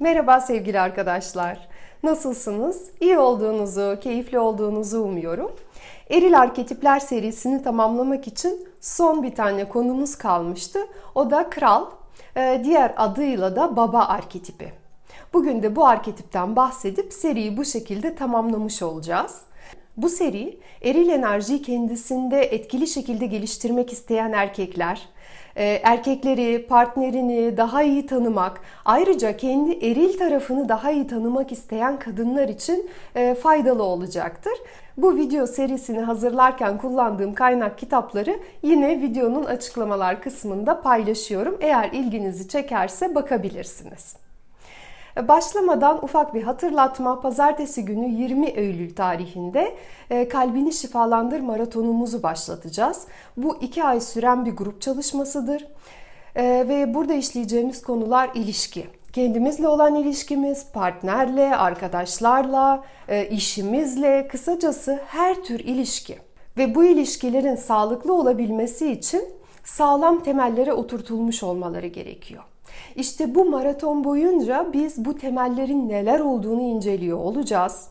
Merhaba sevgili arkadaşlar. Nasılsınız? İyi olduğunuzu, keyifli olduğunuzu umuyorum. Eril Arketipler serisini tamamlamak için son bir tane konumuz kalmıştı. O da kral, e, diğer adıyla da baba arketipi. Bugün de bu arketipten bahsedip seriyi bu şekilde tamamlamış olacağız. Bu seri eril enerjiyi kendisinde etkili şekilde geliştirmek isteyen erkekler, erkekleri, partnerini daha iyi tanımak, ayrıca kendi eril tarafını daha iyi tanımak isteyen kadınlar için e, faydalı olacaktır. Bu video serisini hazırlarken kullandığım kaynak kitapları yine videonun açıklamalar kısmında paylaşıyorum. Eğer ilginizi çekerse bakabilirsiniz. Başlamadan ufak bir hatırlatma. Pazartesi günü 20 Eylül tarihinde e, Kalbini Şifalandır maratonumuzu başlatacağız. Bu iki ay süren bir grup çalışmasıdır. E, ve burada işleyeceğimiz konular ilişki. Kendimizle olan ilişkimiz, partnerle, arkadaşlarla, e, işimizle, kısacası her tür ilişki. Ve bu ilişkilerin sağlıklı olabilmesi için sağlam temellere oturtulmuş olmaları gerekiyor. İşte bu maraton boyunca biz bu temellerin neler olduğunu inceliyor olacağız.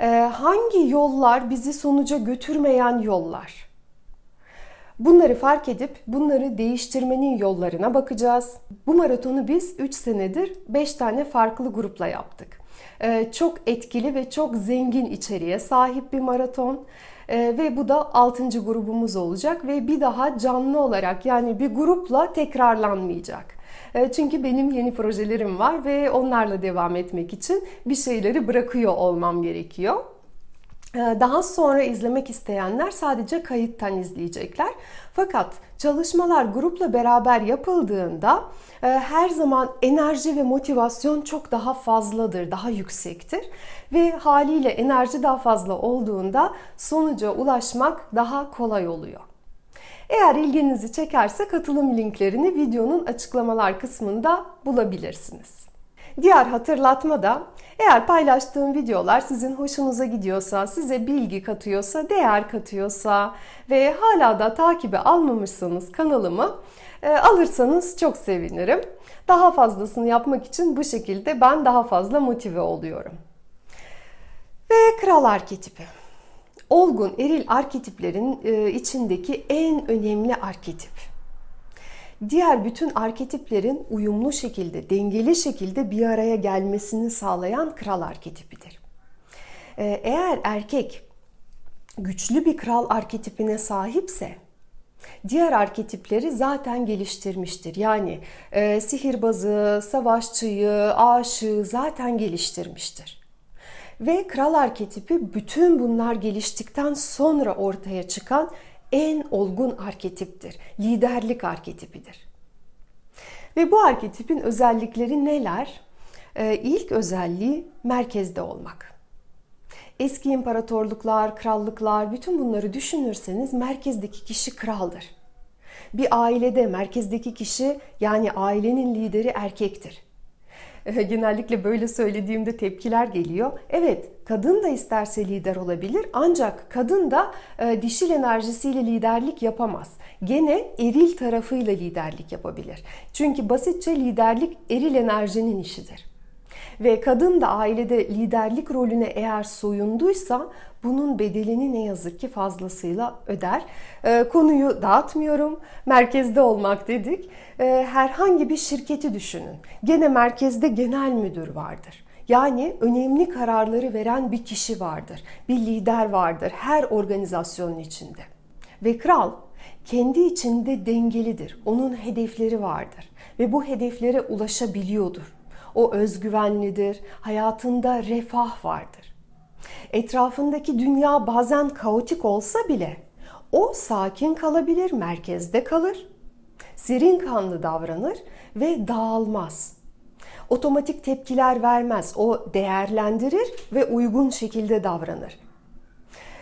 Ee, hangi yollar bizi sonuca götürmeyen yollar? Bunları fark edip bunları değiştirmenin yollarına bakacağız. Bu maratonu biz 3 senedir 5 tane farklı grupla yaptık. Ee, çok etkili ve çok zengin içeriğe sahip bir maraton. Ee, ve bu da 6. grubumuz olacak ve bir daha canlı olarak yani bir grupla tekrarlanmayacak. E, çünkü benim yeni projelerim var ve onlarla devam etmek için bir şeyleri bırakıyor olmam gerekiyor. E, daha sonra izlemek isteyenler sadece kayıttan izleyecekler. Fakat çalışmalar grupla beraber yapıldığında e, her zaman enerji ve motivasyon çok daha fazladır, daha yüksektir. Ve haliyle enerji daha fazla olduğunda sonuca ulaşmak daha kolay oluyor. Eğer ilginizi çekerse katılım linklerini videonun açıklamalar kısmında bulabilirsiniz. Diğer hatırlatma da eğer paylaştığım videolar sizin hoşunuza gidiyorsa, size bilgi katıyorsa, değer katıyorsa ve hala da takibe almamışsanız kanalımı e, alırsanız çok sevinirim. Daha fazlasını yapmak için bu şekilde ben daha fazla motive oluyorum. Ve kral arketipi olgun eril arketiplerin e, içindeki en önemli arketip. Diğer bütün arketiplerin uyumlu şekilde, dengeli şekilde bir araya gelmesini sağlayan kral arketipidir. E, eğer erkek güçlü bir kral arketipine sahipse diğer arketipleri zaten geliştirmiştir. Yani e, sihirbazı, savaşçıyı, aşığı zaten geliştirmiştir. Ve kral arketipi bütün bunlar geliştikten sonra ortaya çıkan en olgun arketiptir. Liderlik arketipidir. Ve bu arketipin özellikleri neler? Ee, ilk özelliği merkezde olmak. Eski imparatorluklar, krallıklar, bütün bunları düşünürseniz merkezdeki kişi kraldır. Bir ailede merkezdeki kişi yani ailenin lideri erkektir. genellikle böyle söylediğimde tepkiler geliyor. Evet, kadın da isterse lider olabilir ancak kadın da e, dişil enerjisiyle liderlik yapamaz. Gene eril tarafıyla liderlik yapabilir. Çünkü basitçe liderlik eril enerjinin işidir. Ve kadın da ailede liderlik rolüne eğer soyunduysa bunun bedelini ne yazık ki fazlasıyla öder. E, konuyu dağıtmıyorum. Merkezde olmak dedik. E, herhangi bir şirketi düşünün. Gene merkezde genel müdür vardır. Yani önemli kararları veren bir kişi vardır. Bir lider vardır her organizasyonun içinde. Ve kral kendi içinde dengelidir. Onun hedefleri vardır ve bu hedeflere ulaşabiliyordur. O özgüvenlidir. Hayatında refah vardır. Etrafındaki dünya bazen kaotik olsa bile o sakin kalabilir, merkezde kalır. Serin kanlı davranır ve dağılmaz. Otomatik tepkiler vermez. O değerlendirir ve uygun şekilde davranır.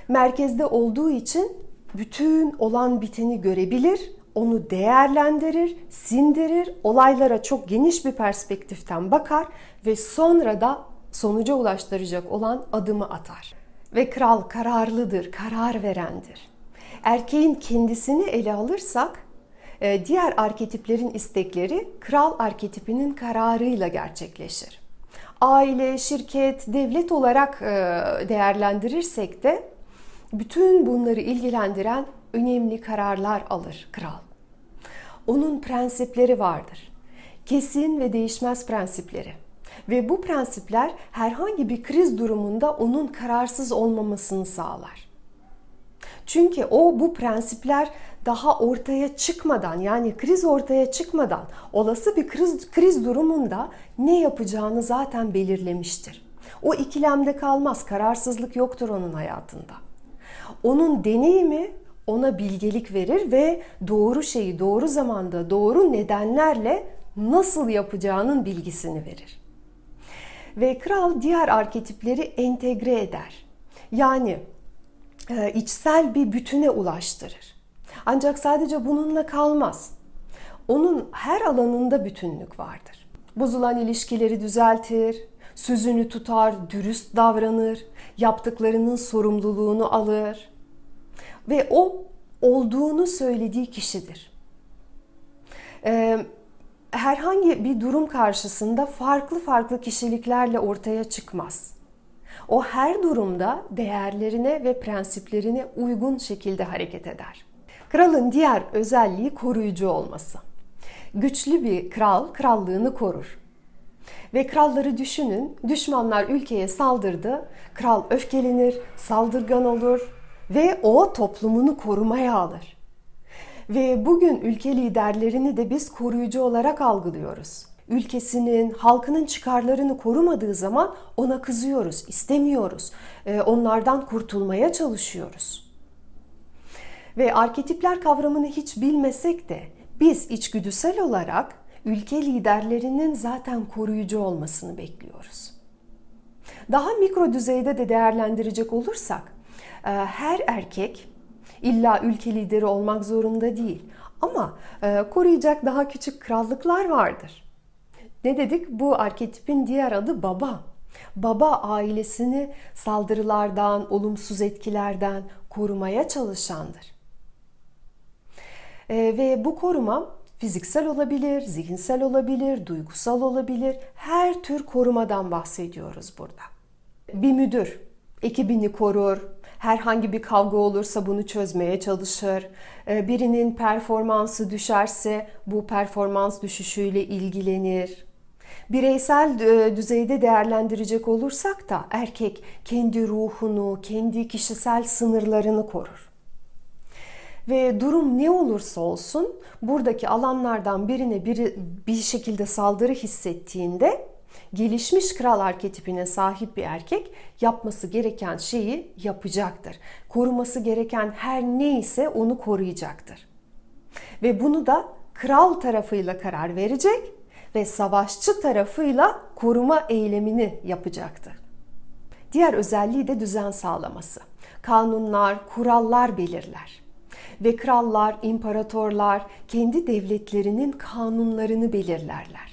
Merkezde olduğu için bütün olan biteni görebilir, onu değerlendirir, sindirir, olaylara çok geniş bir perspektiften bakar ve sonra da sonuca ulaştıracak olan adımı atar. Ve kral kararlıdır, karar verendir. Erkeğin kendisini ele alırsak e, diğer arketiplerin istekleri kral arketipinin kararıyla gerçekleşir. Aile, şirket, devlet olarak e, değerlendirirsek de bütün bunları ilgilendiren önemli kararlar alır kral. Onun prensipleri vardır. Kesin ve değişmez prensipleri. Ve bu prensipler herhangi bir kriz durumunda onun kararsız olmamasını sağlar. Çünkü o bu prensipler daha ortaya çıkmadan yani kriz ortaya çıkmadan olası bir kriz, kriz durumunda ne yapacağını zaten belirlemiştir. O ikilemde kalmaz, kararsızlık yoktur onun hayatında. Onun deneyimi ona bilgelik verir ve doğru şeyi doğru zamanda doğru nedenlerle nasıl yapacağının bilgisini verir. Ve kral diğer arketipleri entegre eder. Yani e, içsel bir bütüne ulaştırır. Ancak sadece bununla kalmaz. Onun her alanında bütünlük vardır. Bozulan ilişkileri düzeltir, sözünü tutar, dürüst davranır, yaptıklarının sorumluluğunu alır ve o olduğunu söylediği kişidir. Ee, herhangi bir durum karşısında farklı farklı kişiliklerle ortaya çıkmaz. O her durumda değerlerine ve prensiplerine uygun şekilde hareket eder. Kralın diğer özelliği koruyucu olması. Güçlü bir kral krallığını korur. Ve kralları düşünün, düşmanlar ülkeye saldırdı, kral öfkelenir, saldırgan olur ve o toplumunu korumaya alır. Ve bugün ülke liderlerini de biz koruyucu olarak algılıyoruz. Ülkesinin, halkının çıkarlarını korumadığı zaman ona kızıyoruz, istemiyoruz. Ee, onlardan kurtulmaya çalışıyoruz. Ve arketipler kavramını hiç bilmesek de biz içgüdüsel olarak ülke liderlerinin zaten koruyucu olmasını bekliyoruz. Daha mikro düzeyde de değerlendirecek olursak e, her erkek illa ülke lideri olmak zorunda değil. Ama e, koruyacak daha küçük krallıklar vardır. Ne dedik? Bu arketipin diğer adı baba. Baba ailesini saldırılardan, olumsuz etkilerden korumaya çalışandır. E, ve bu koruma fiziksel olabilir, zihinsel olabilir, duygusal olabilir. Her tür korumadan bahsediyoruz burada. Bir müdür ekibini korur, herhangi bir kavga olursa bunu çözmeye çalışır. Ee, birinin performansı düşerse bu performans düşüşüyle ilgilenir. Bireysel e, düzeyde değerlendirecek olursak da erkek kendi ruhunu, kendi kişisel sınırlarını korur. Ve durum ne olursa olsun buradaki alanlardan birine biri bir şekilde saldırı hissettiğinde gelişmiş kral arketipine sahip bir erkek yapması gereken şeyi yapacaktır. Koruması gereken her neyse onu koruyacaktır. Ve bunu da kral tarafıyla karar verecek ve savaşçı tarafıyla koruma eylemini yapacaktır. Diğer özelliği de düzen sağlaması. Kanunlar, kurallar belirler. Ve krallar, imparatorlar kendi devletlerinin kanunlarını belirlerler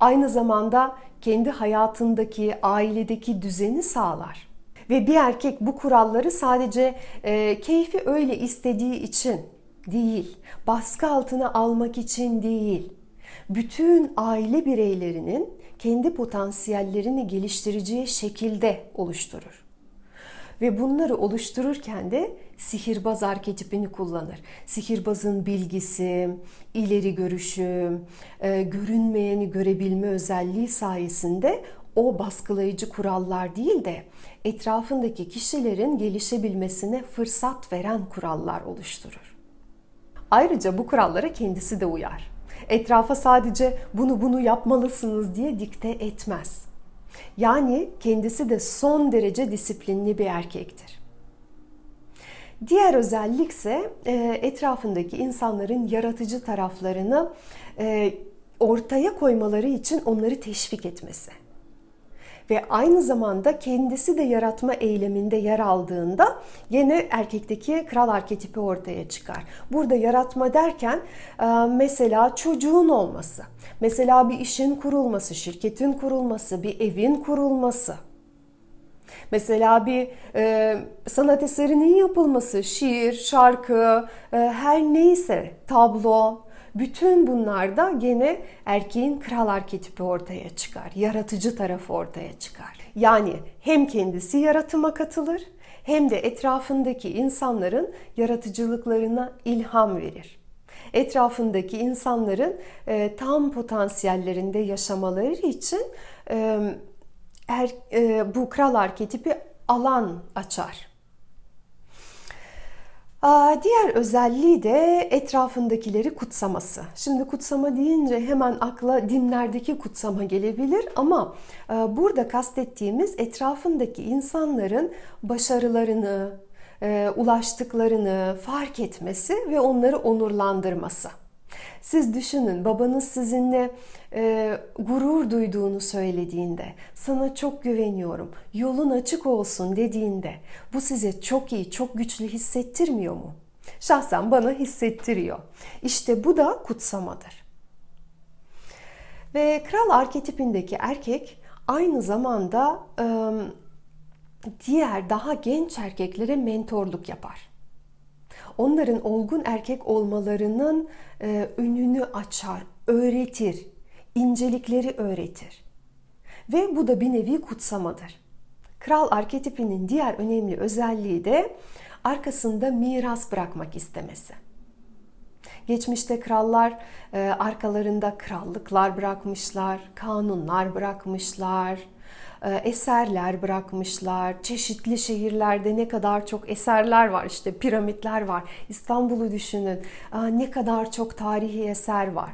aynı zamanda kendi hayatındaki, ailedeki düzeni sağlar. Ve bir erkek bu kuralları sadece e, keyfi öyle istediği için değil, baskı altına almak için değil, bütün aile bireylerinin kendi potansiyellerini geliştireceği şekilde oluşturur. Ve bunları oluştururken de sihirbaz arketipini kullanır. Sihirbazın bilgisi, ileri görüşü, e, görünmeyeni görebilme özelliği sayesinde o baskılayıcı kurallar değil de etrafındaki kişilerin gelişebilmesine fırsat veren kurallar oluşturur. Ayrıca bu kurallara kendisi de uyar. Etrafa sadece bunu bunu yapmalısınız diye dikte etmez. Yani kendisi de son derece disiplinli bir erkektir. Diğer özellik ise e, etrafındaki insanların yaratıcı taraflarını e, ortaya koymaları için onları teşvik etmesi ve aynı zamanda kendisi de yaratma eyleminde yer aldığında yine erkekteki kral arketipi ortaya çıkar. Burada yaratma derken e, mesela çocuğun olması, mesela bir işin kurulması, şirketin kurulması, bir evin kurulması. Mesela bir e, sanat eserinin yapılması, şiir, şarkı, e, her neyse, tablo, bütün bunlarda gene erkeğin kral arketipi ortaya çıkar. Yaratıcı tarafı ortaya çıkar. Yani hem kendisi yaratıma katılır hem de etrafındaki insanların yaratıcılıklarına ilham verir. Etrafındaki insanların e, tam potansiyellerinde yaşamaları için e, er, e, bu kral arketipi alan açar. Diğer özelliği de etrafındakileri kutsaması. Şimdi kutsama deyince hemen akla dinlerdeki kutsama gelebilir ama e, burada kastettiğimiz etrafındaki insanların başarılarını, e, ulaştıklarını fark etmesi ve onları onurlandırması. Siz düşünün babanız sizinle e, gurur duyduğunu söylediğinde, sana çok güveniyorum, yolun açık olsun dediğinde bu size çok iyi, çok güçlü hissettirmiyor mu? Şahsen bana hissettiriyor. İşte bu da kutsamadır. Ve kral arketipindeki erkek aynı zamanda e, diğer daha genç erkeklere mentorluk yapar onların olgun erkek olmalarının e, önünü açar, öğretir, incelikleri öğretir. Ve bu da bir nevi kutsamadır. Kral arketipinin diğer önemli özelliği de arkasında miras bırakmak istemesi. Geçmişte krallar e, arkalarında krallıklar bırakmışlar, kanunlar bırakmışlar, e, eserler bırakmışlar. Çeşitli şehirlerde ne kadar çok eserler var. İşte piramitler var. İstanbul'u düşünün. Ne kadar çok tarihi eser var.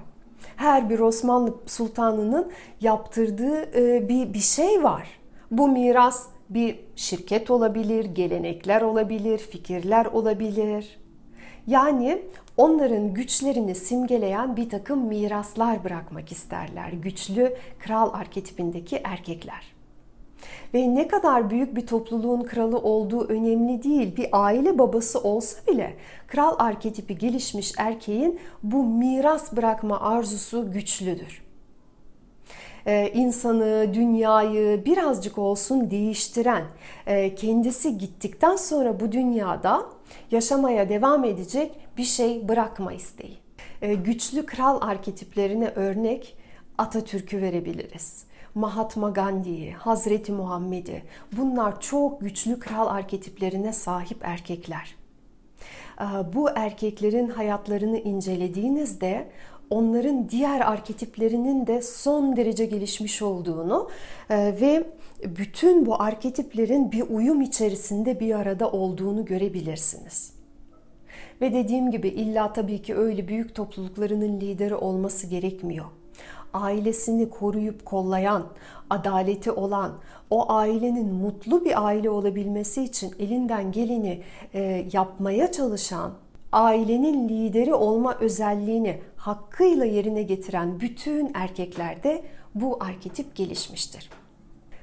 Her bir Osmanlı sultanının yaptırdığı e, bir bir şey var. Bu miras bir şirket olabilir, gelenekler olabilir, fikirler olabilir. Yani onların güçlerini simgeleyen bir takım miraslar bırakmak isterler. Güçlü kral arketipindeki erkekler. Ve ne kadar büyük bir topluluğun kralı olduğu önemli değil. Bir aile babası olsa bile kral arketipi gelişmiş erkeğin bu miras bırakma arzusu güçlüdür. Ee, insanı, dünyayı birazcık olsun değiştiren, e, kendisi gittikten sonra bu dünyada yaşamaya devam edecek bir şey bırakma isteği. Ee, güçlü kral arketiplerine örnek Atatürk'ü verebiliriz. Mahatma Gandhi'yi, Hazreti Muhammed'i bunlar çok güçlü kral arketiplerine sahip erkekler. Ee, bu erkeklerin hayatlarını incelediğinizde onların diğer arketiplerinin de son derece gelişmiş olduğunu e, ve bütün bu arketiplerin bir uyum içerisinde bir arada olduğunu görebilirsiniz. Ve dediğim gibi illa tabii ki öyle büyük topluluklarının lideri olması gerekmiyor ailesini koruyup kollayan, adaleti olan, o ailenin mutlu bir aile olabilmesi için elinden geleni e, yapmaya çalışan, ailenin lideri olma özelliğini hakkıyla yerine getiren bütün erkeklerde bu arketip gelişmiştir.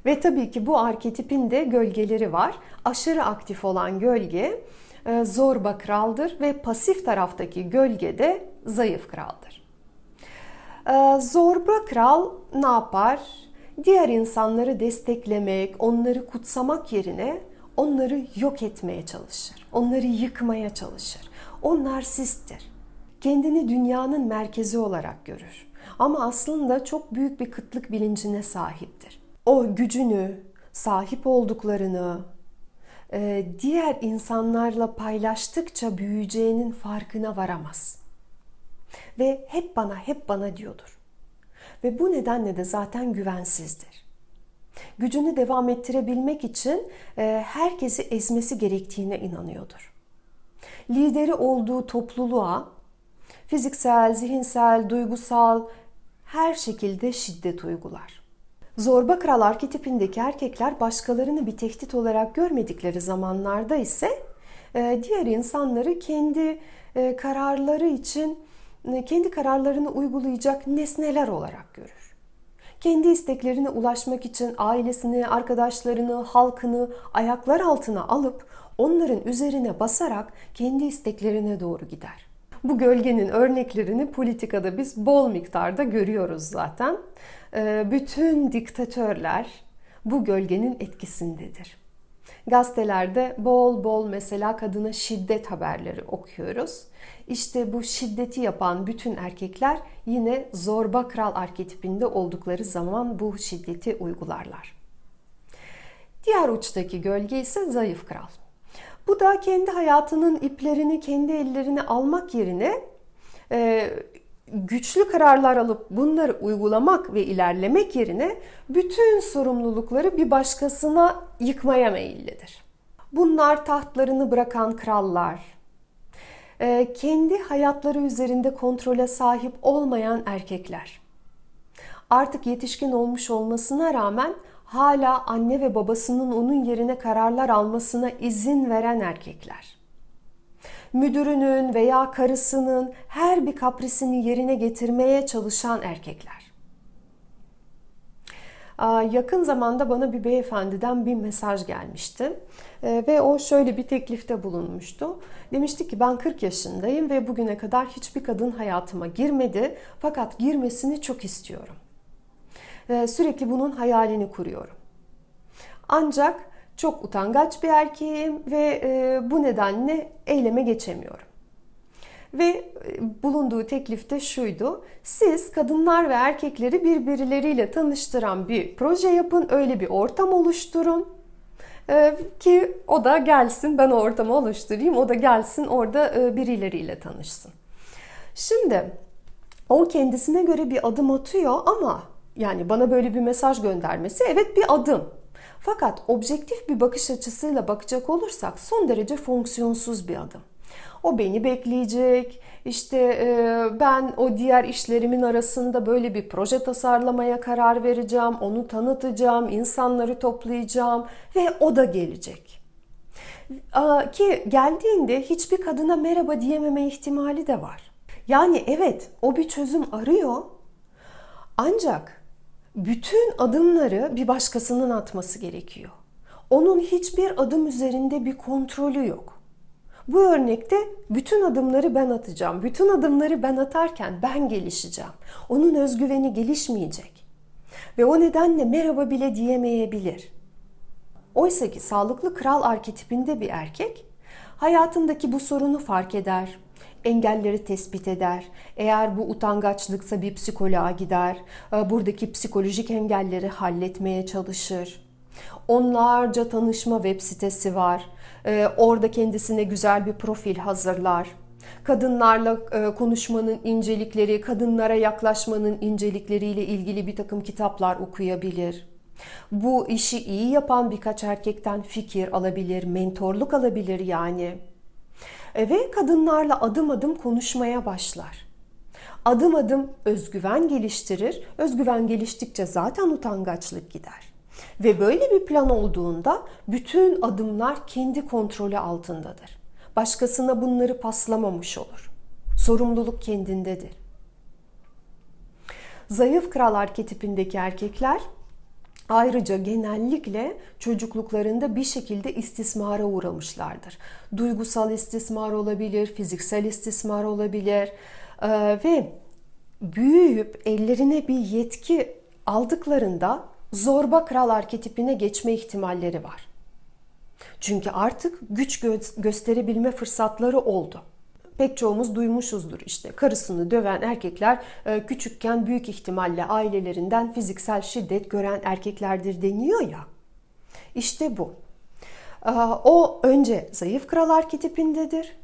Ve tabii ki bu arketipin de gölgeleri var. Aşırı aktif olan gölge e, zorba kraldır ve pasif taraftaki gölge de zayıf kraldır. Ee, zorba kral ne yapar? Diğer insanları desteklemek, onları kutsamak yerine onları yok etmeye çalışır. Onları yıkmaya çalışır. O narsisttir. Kendini dünyanın merkezi olarak görür. Ama aslında çok büyük bir kıtlık bilincine sahiptir. O gücünü, sahip olduklarını, e, diğer insanlarla paylaştıkça büyüyeceğinin farkına varamaz ve hep bana hep bana diyordur. Ve bu nedenle de zaten güvensizdir. Gücünü devam ettirebilmek için e, herkesi ezmesi gerektiğine inanıyordur. Lideri olduğu topluluğa fiziksel, zihinsel, duygusal her şekilde şiddet uygular. Zorba kral arketipindeki erkekler başkalarını bir tehdit olarak görmedikleri zamanlarda ise e, diğer insanları kendi e, kararları için kendi kararlarını uygulayacak nesneler olarak görür. Kendi isteklerine ulaşmak için ailesini, arkadaşlarını, halkını ayaklar altına alıp onların üzerine basarak kendi isteklerine doğru gider. Bu gölgenin örneklerini politikada biz bol miktarda görüyoruz zaten. Bütün diktatörler, bu gölgenin etkisindedir. Gazetelerde bol bol mesela kadına şiddet haberleri okuyoruz. İşte bu şiddeti yapan bütün erkekler yine zorba kral arketipinde oldukları zaman bu şiddeti uygularlar. Diğer uçtaki gölge ise zayıf kral. Bu da kendi hayatının iplerini kendi ellerine almak yerine e, güçlü kararlar alıp bunları uygulamak ve ilerlemek yerine bütün sorumlulukları bir başkasına yıkmaya meyillidir. Bunlar tahtlarını bırakan krallar, e, kendi hayatları üzerinde kontrole sahip olmayan erkekler. Artık yetişkin olmuş olmasına rağmen hala anne ve babasının onun yerine kararlar almasına izin veren erkekler. Müdürünün veya karısının her bir kaprisini yerine getirmeye çalışan erkekler. Yakın zamanda bana bir beyefendiden bir mesaj gelmişti ee, ve o şöyle bir teklifte bulunmuştu. Demişti ki ben 40 yaşındayım ve bugüne kadar hiçbir kadın hayatıma girmedi fakat girmesini çok istiyorum. Sürekli bunun hayalini kuruyorum. Ancak çok utangaç bir erkeğim ve e, bu nedenle eyleme geçemiyorum. Ve e, bulunduğu teklifte şuydu. Siz kadınlar ve erkekleri birbirleriyle tanıştıran bir proje yapın, öyle bir ortam oluşturun. Ee, ki o da gelsin, ben o ortamı oluşturayım, o da gelsin orada e, birileriyle tanışsın. Şimdi o kendisine göre bir adım atıyor ama yani bana böyle bir mesaj göndermesi evet bir adım. Fakat objektif bir bakış açısıyla bakacak olursak son derece fonksiyonsuz bir adım. O beni bekleyecek. İşte e, ben o diğer işlerimin arasında böyle bir proje tasarlamaya karar vereceğim. Onu tanıtacağım, insanları toplayacağım ve o da gelecek. Ki geldiğinde hiçbir kadına merhaba diyememe ihtimali de var. Yani evet o bir çözüm arıyor. Ancak bütün adımları bir başkasının atması gerekiyor. Onun hiçbir adım üzerinde bir kontrolü yok. Bu örnekte bütün adımları ben atacağım. Bütün adımları ben atarken ben gelişeceğim. Onun özgüveni gelişmeyecek. Ve o nedenle merhaba bile diyemeyebilir. Oysa ki sağlıklı kral arketipinde bir erkek hayatındaki bu sorunu fark eder, engelleri tespit eder. Eğer bu utangaçlıksa bir psikoloğa gider. E, buradaki psikolojik engelleri halletmeye çalışır. Onlarca tanışma web sitesi var. E, orada kendisine güzel bir profil hazırlar. Kadınlarla e, konuşmanın incelikleri, kadınlara yaklaşmanın incelikleriyle ilgili bir takım kitaplar okuyabilir. Bu işi iyi yapan birkaç erkekten fikir alabilir, mentorluk alabilir yani. Ve kadınlarla adım adım konuşmaya başlar. Adım adım özgüven geliştirir. Özgüven geliştikçe zaten utangaçlık gider. Ve böyle bir plan olduğunda bütün adımlar kendi kontrolü altındadır. Başkasına bunları paslamamış olur. Sorumluluk kendindedir. Zayıf kral arketipindeki erkekler Ayrıca genellikle çocukluklarında bir şekilde istismara uğramışlardır. Duygusal istismar olabilir, fiziksel istismar olabilir ee, ve büyüyüp ellerine bir yetki aldıklarında zorba kral arketipine geçme ihtimalleri var. Çünkü artık güç gö- gösterebilme fırsatları oldu pek çoğumuz duymuşuzdur işte karısını döven erkekler e, küçükken büyük ihtimalle ailelerinden fiziksel şiddet gören erkeklerdir deniyor ya. İşte bu. E, o önce zayıf kral arketipindedir.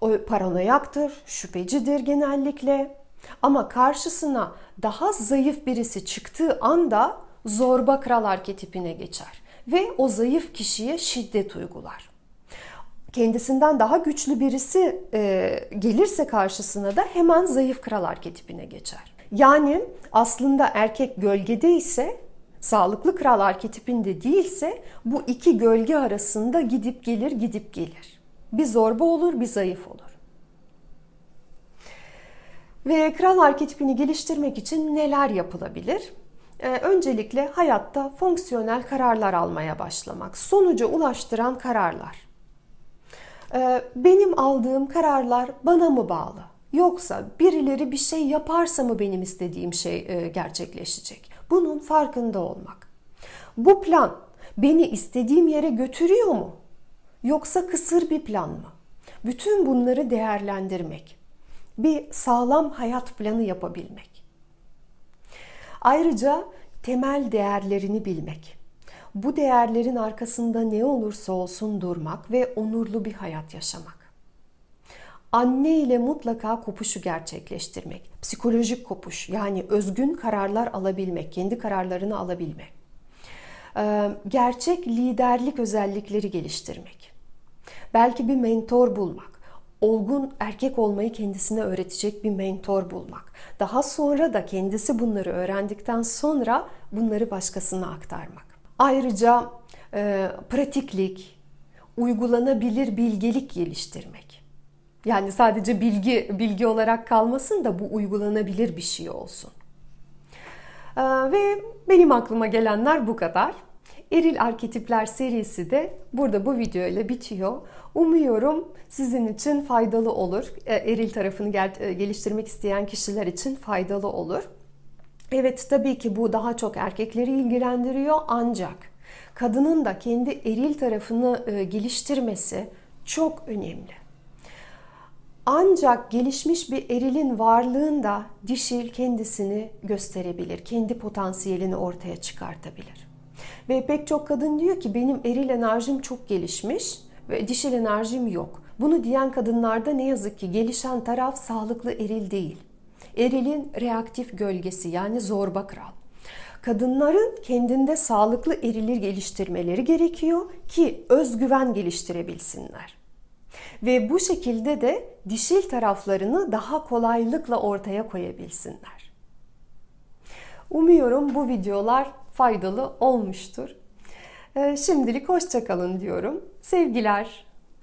O paranoyaktır, şüphecidir genellikle. Ama karşısına daha zayıf birisi çıktığı anda zorba kral arketipine geçer ve o zayıf kişiye şiddet uygular kendisinden daha güçlü birisi e, gelirse karşısına da hemen zayıf kral arketipine geçer. Yani aslında erkek gölgede ise sağlıklı kral arketipinde değilse bu iki gölge arasında gidip gelir gidip gelir. Bir zorba olur bir zayıf olur. Ve kral arketipini geliştirmek için neler yapılabilir? Ee, öncelikle hayatta fonksiyonel kararlar almaya başlamak, sonuca ulaştıran kararlar. Ee, benim aldığım kararlar bana mı bağlı? Yoksa birileri bir şey yaparsa mı benim istediğim şey e, gerçekleşecek? Bunun farkında olmak. Bu plan beni istediğim yere götürüyor mu? Yoksa kısır bir plan mı? Bütün bunları değerlendirmek. Bir sağlam hayat planı yapabilmek. Ayrıca temel değerlerini bilmek. Bu değerlerin arkasında ne olursa olsun durmak ve onurlu bir hayat yaşamak. Anne ile mutlaka kopuşu gerçekleştirmek. Psikolojik kopuş yani özgün kararlar alabilmek, kendi kararlarını alabilmek. Ee, gerçek liderlik özellikleri geliştirmek. Belki bir mentor bulmak olgun erkek olmayı kendisine öğretecek bir mentor bulmak. Daha sonra da kendisi bunları öğrendikten sonra bunları başkasına aktarmak. Ayrıca e, pratiklik, uygulanabilir bilgelik geliştirmek. Yani sadece bilgi bilgi olarak kalmasın da bu uygulanabilir bir şey olsun. E, ve benim aklıma gelenler bu kadar. Eril Arketipler serisi de burada bu video ile bitiyor. Umuyorum sizin için faydalı olur. E, eril tarafını e, geliştirmek isteyen kişiler için faydalı olur. Evet tabii ki bu daha çok erkekleri ilgilendiriyor ancak kadının da kendi eril tarafını e, geliştirmesi çok önemli. Ancak gelişmiş bir erilin varlığında dişil kendisini gösterebilir, kendi potansiyelini ortaya çıkartabilir. Ve pek çok kadın diyor ki benim eril enerjim çok gelişmiş ve dişil enerjim yok. Bunu diyen kadınlarda ne yazık ki gelişen taraf sağlıklı eril değil. Erilin reaktif gölgesi yani zorba kral. Kadınların kendinde sağlıklı erilir geliştirmeleri gerekiyor ki özgüven geliştirebilsinler. Ve bu şekilde de dişil taraflarını daha kolaylıkla ortaya koyabilsinler. Umuyorum bu videolar faydalı olmuştur. Ee, şimdilik hoşçakalın diyorum. Sevgiler.